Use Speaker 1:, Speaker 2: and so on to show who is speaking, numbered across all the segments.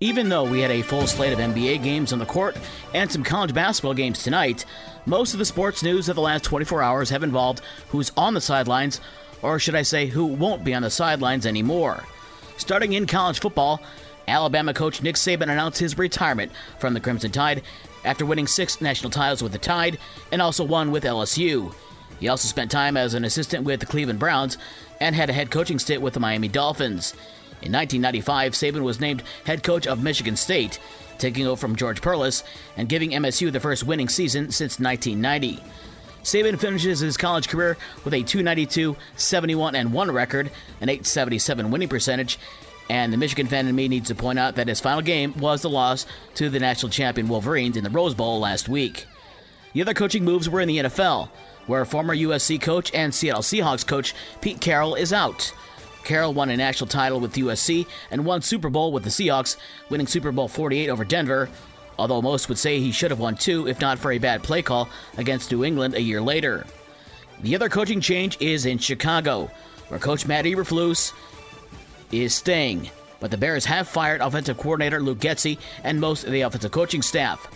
Speaker 1: Even though we had a full slate of NBA games on the court and some college basketball games tonight, most of the sports news of the last 24 hours have involved who's on the sidelines, or should I say, who won't be on the sidelines anymore. Starting in college football, Alabama coach Nick Saban announced his retirement from the Crimson Tide after winning six national titles with the Tide and also one with LSU. He also spent time as an assistant with the Cleveland Browns and had a head coaching stint with the Miami Dolphins. In 1995, Saban was named head coach of Michigan State, taking over from George Perles and giving MSU the first winning season since 1990. Saban finishes his college career with a 292, 71, and 1 record, an 877 winning percentage, and the Michigan fan in me needs to point out that his final game was the loss to the national champion Wolverines in the Rose Bowl last week. The other coaching moves were in the NFL, where former USC coach and Seattle Seahawks coach Pete Carroll is out. Carroll won a national title with USC and won Super Bowl with the Seahawks, winning Super Bowl 48 over Denver, although most would say he should have won two if not for a bad play call against New England a year later. The other coaching change is in Chicago, where coach Matt Eberflus is staying, but the Bears have fired offensive coordinator Luke Getsy and most of the offensive coaching staff.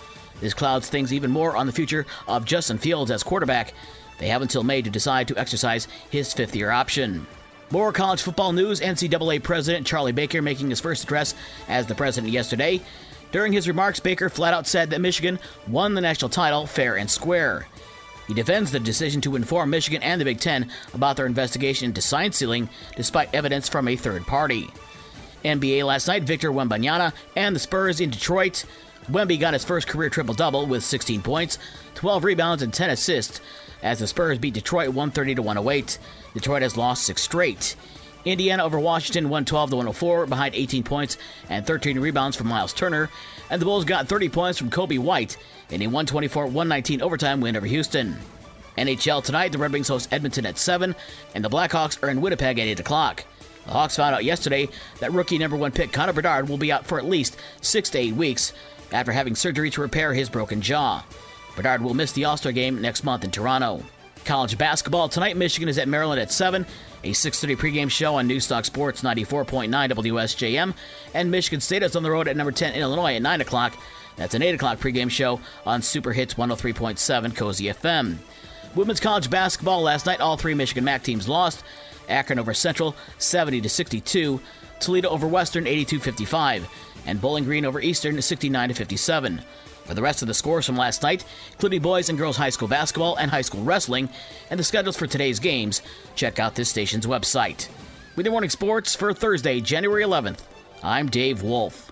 Speaker 1: This clouds things even more on the future of Justin Fields as quarterback. They have until May to decide to exercise his fifth year option. More college football news NCAA President Charlie Baker making his first address as the president yesterday. During his remarks, Baker flat out said that Michigan won the national title fair and square. He defends the decision to inform Michigan and the Big Ten about their investigation into sign stealing, despite evidence from a third party. NBA last night, Victor Wembanyama and the Spurs in Detroit. Wemby got his first career triple double with 16 points, 12 rebounds, and 10 assists as the Spurs beat Detroit 130 to 108. Detroit has lost six straight. Indiana over Washington 112 to 104 behind 18 points and 13 rebounds from Myles Turner. And the Bulls got 30 points from Coby White in a 124 119 overtime win over Houston. NHL tonight, the Red Wings host Edmonton at 7, and the Blackhawks are in Winnipeg at 8 o'clock. The Hawks found out yesterday that rookie number one pick Connor Bedard will be out for at least six to eight weeks after having surgery to repair his broken jaw. Bedard will miss the All Star game next month in Toronto. College basketball tonight, Michigan is at Maryland at 7. A 6:30 pregame show on Newstalk Sports 94.9 WSJM, and Michigan State is on the road at number 10 in Illinois at 9 o'clock. That's an 8 o'clock pregame show on Super Hits 103.7 Cozy FM. Women's college basketball last night, all three Michigan MAC teams lost. Akron over Central 70 to 62, Toledo over Western 82 55, and Bowling Green over Eastern 69 to 57. For the rest of the scores from last night, including boys and girls high school basketball and high school wrestling, and the schedules for today's games, check out this station's website. With your morning sports for Thursday, January 11th, I'm Dave Wolf.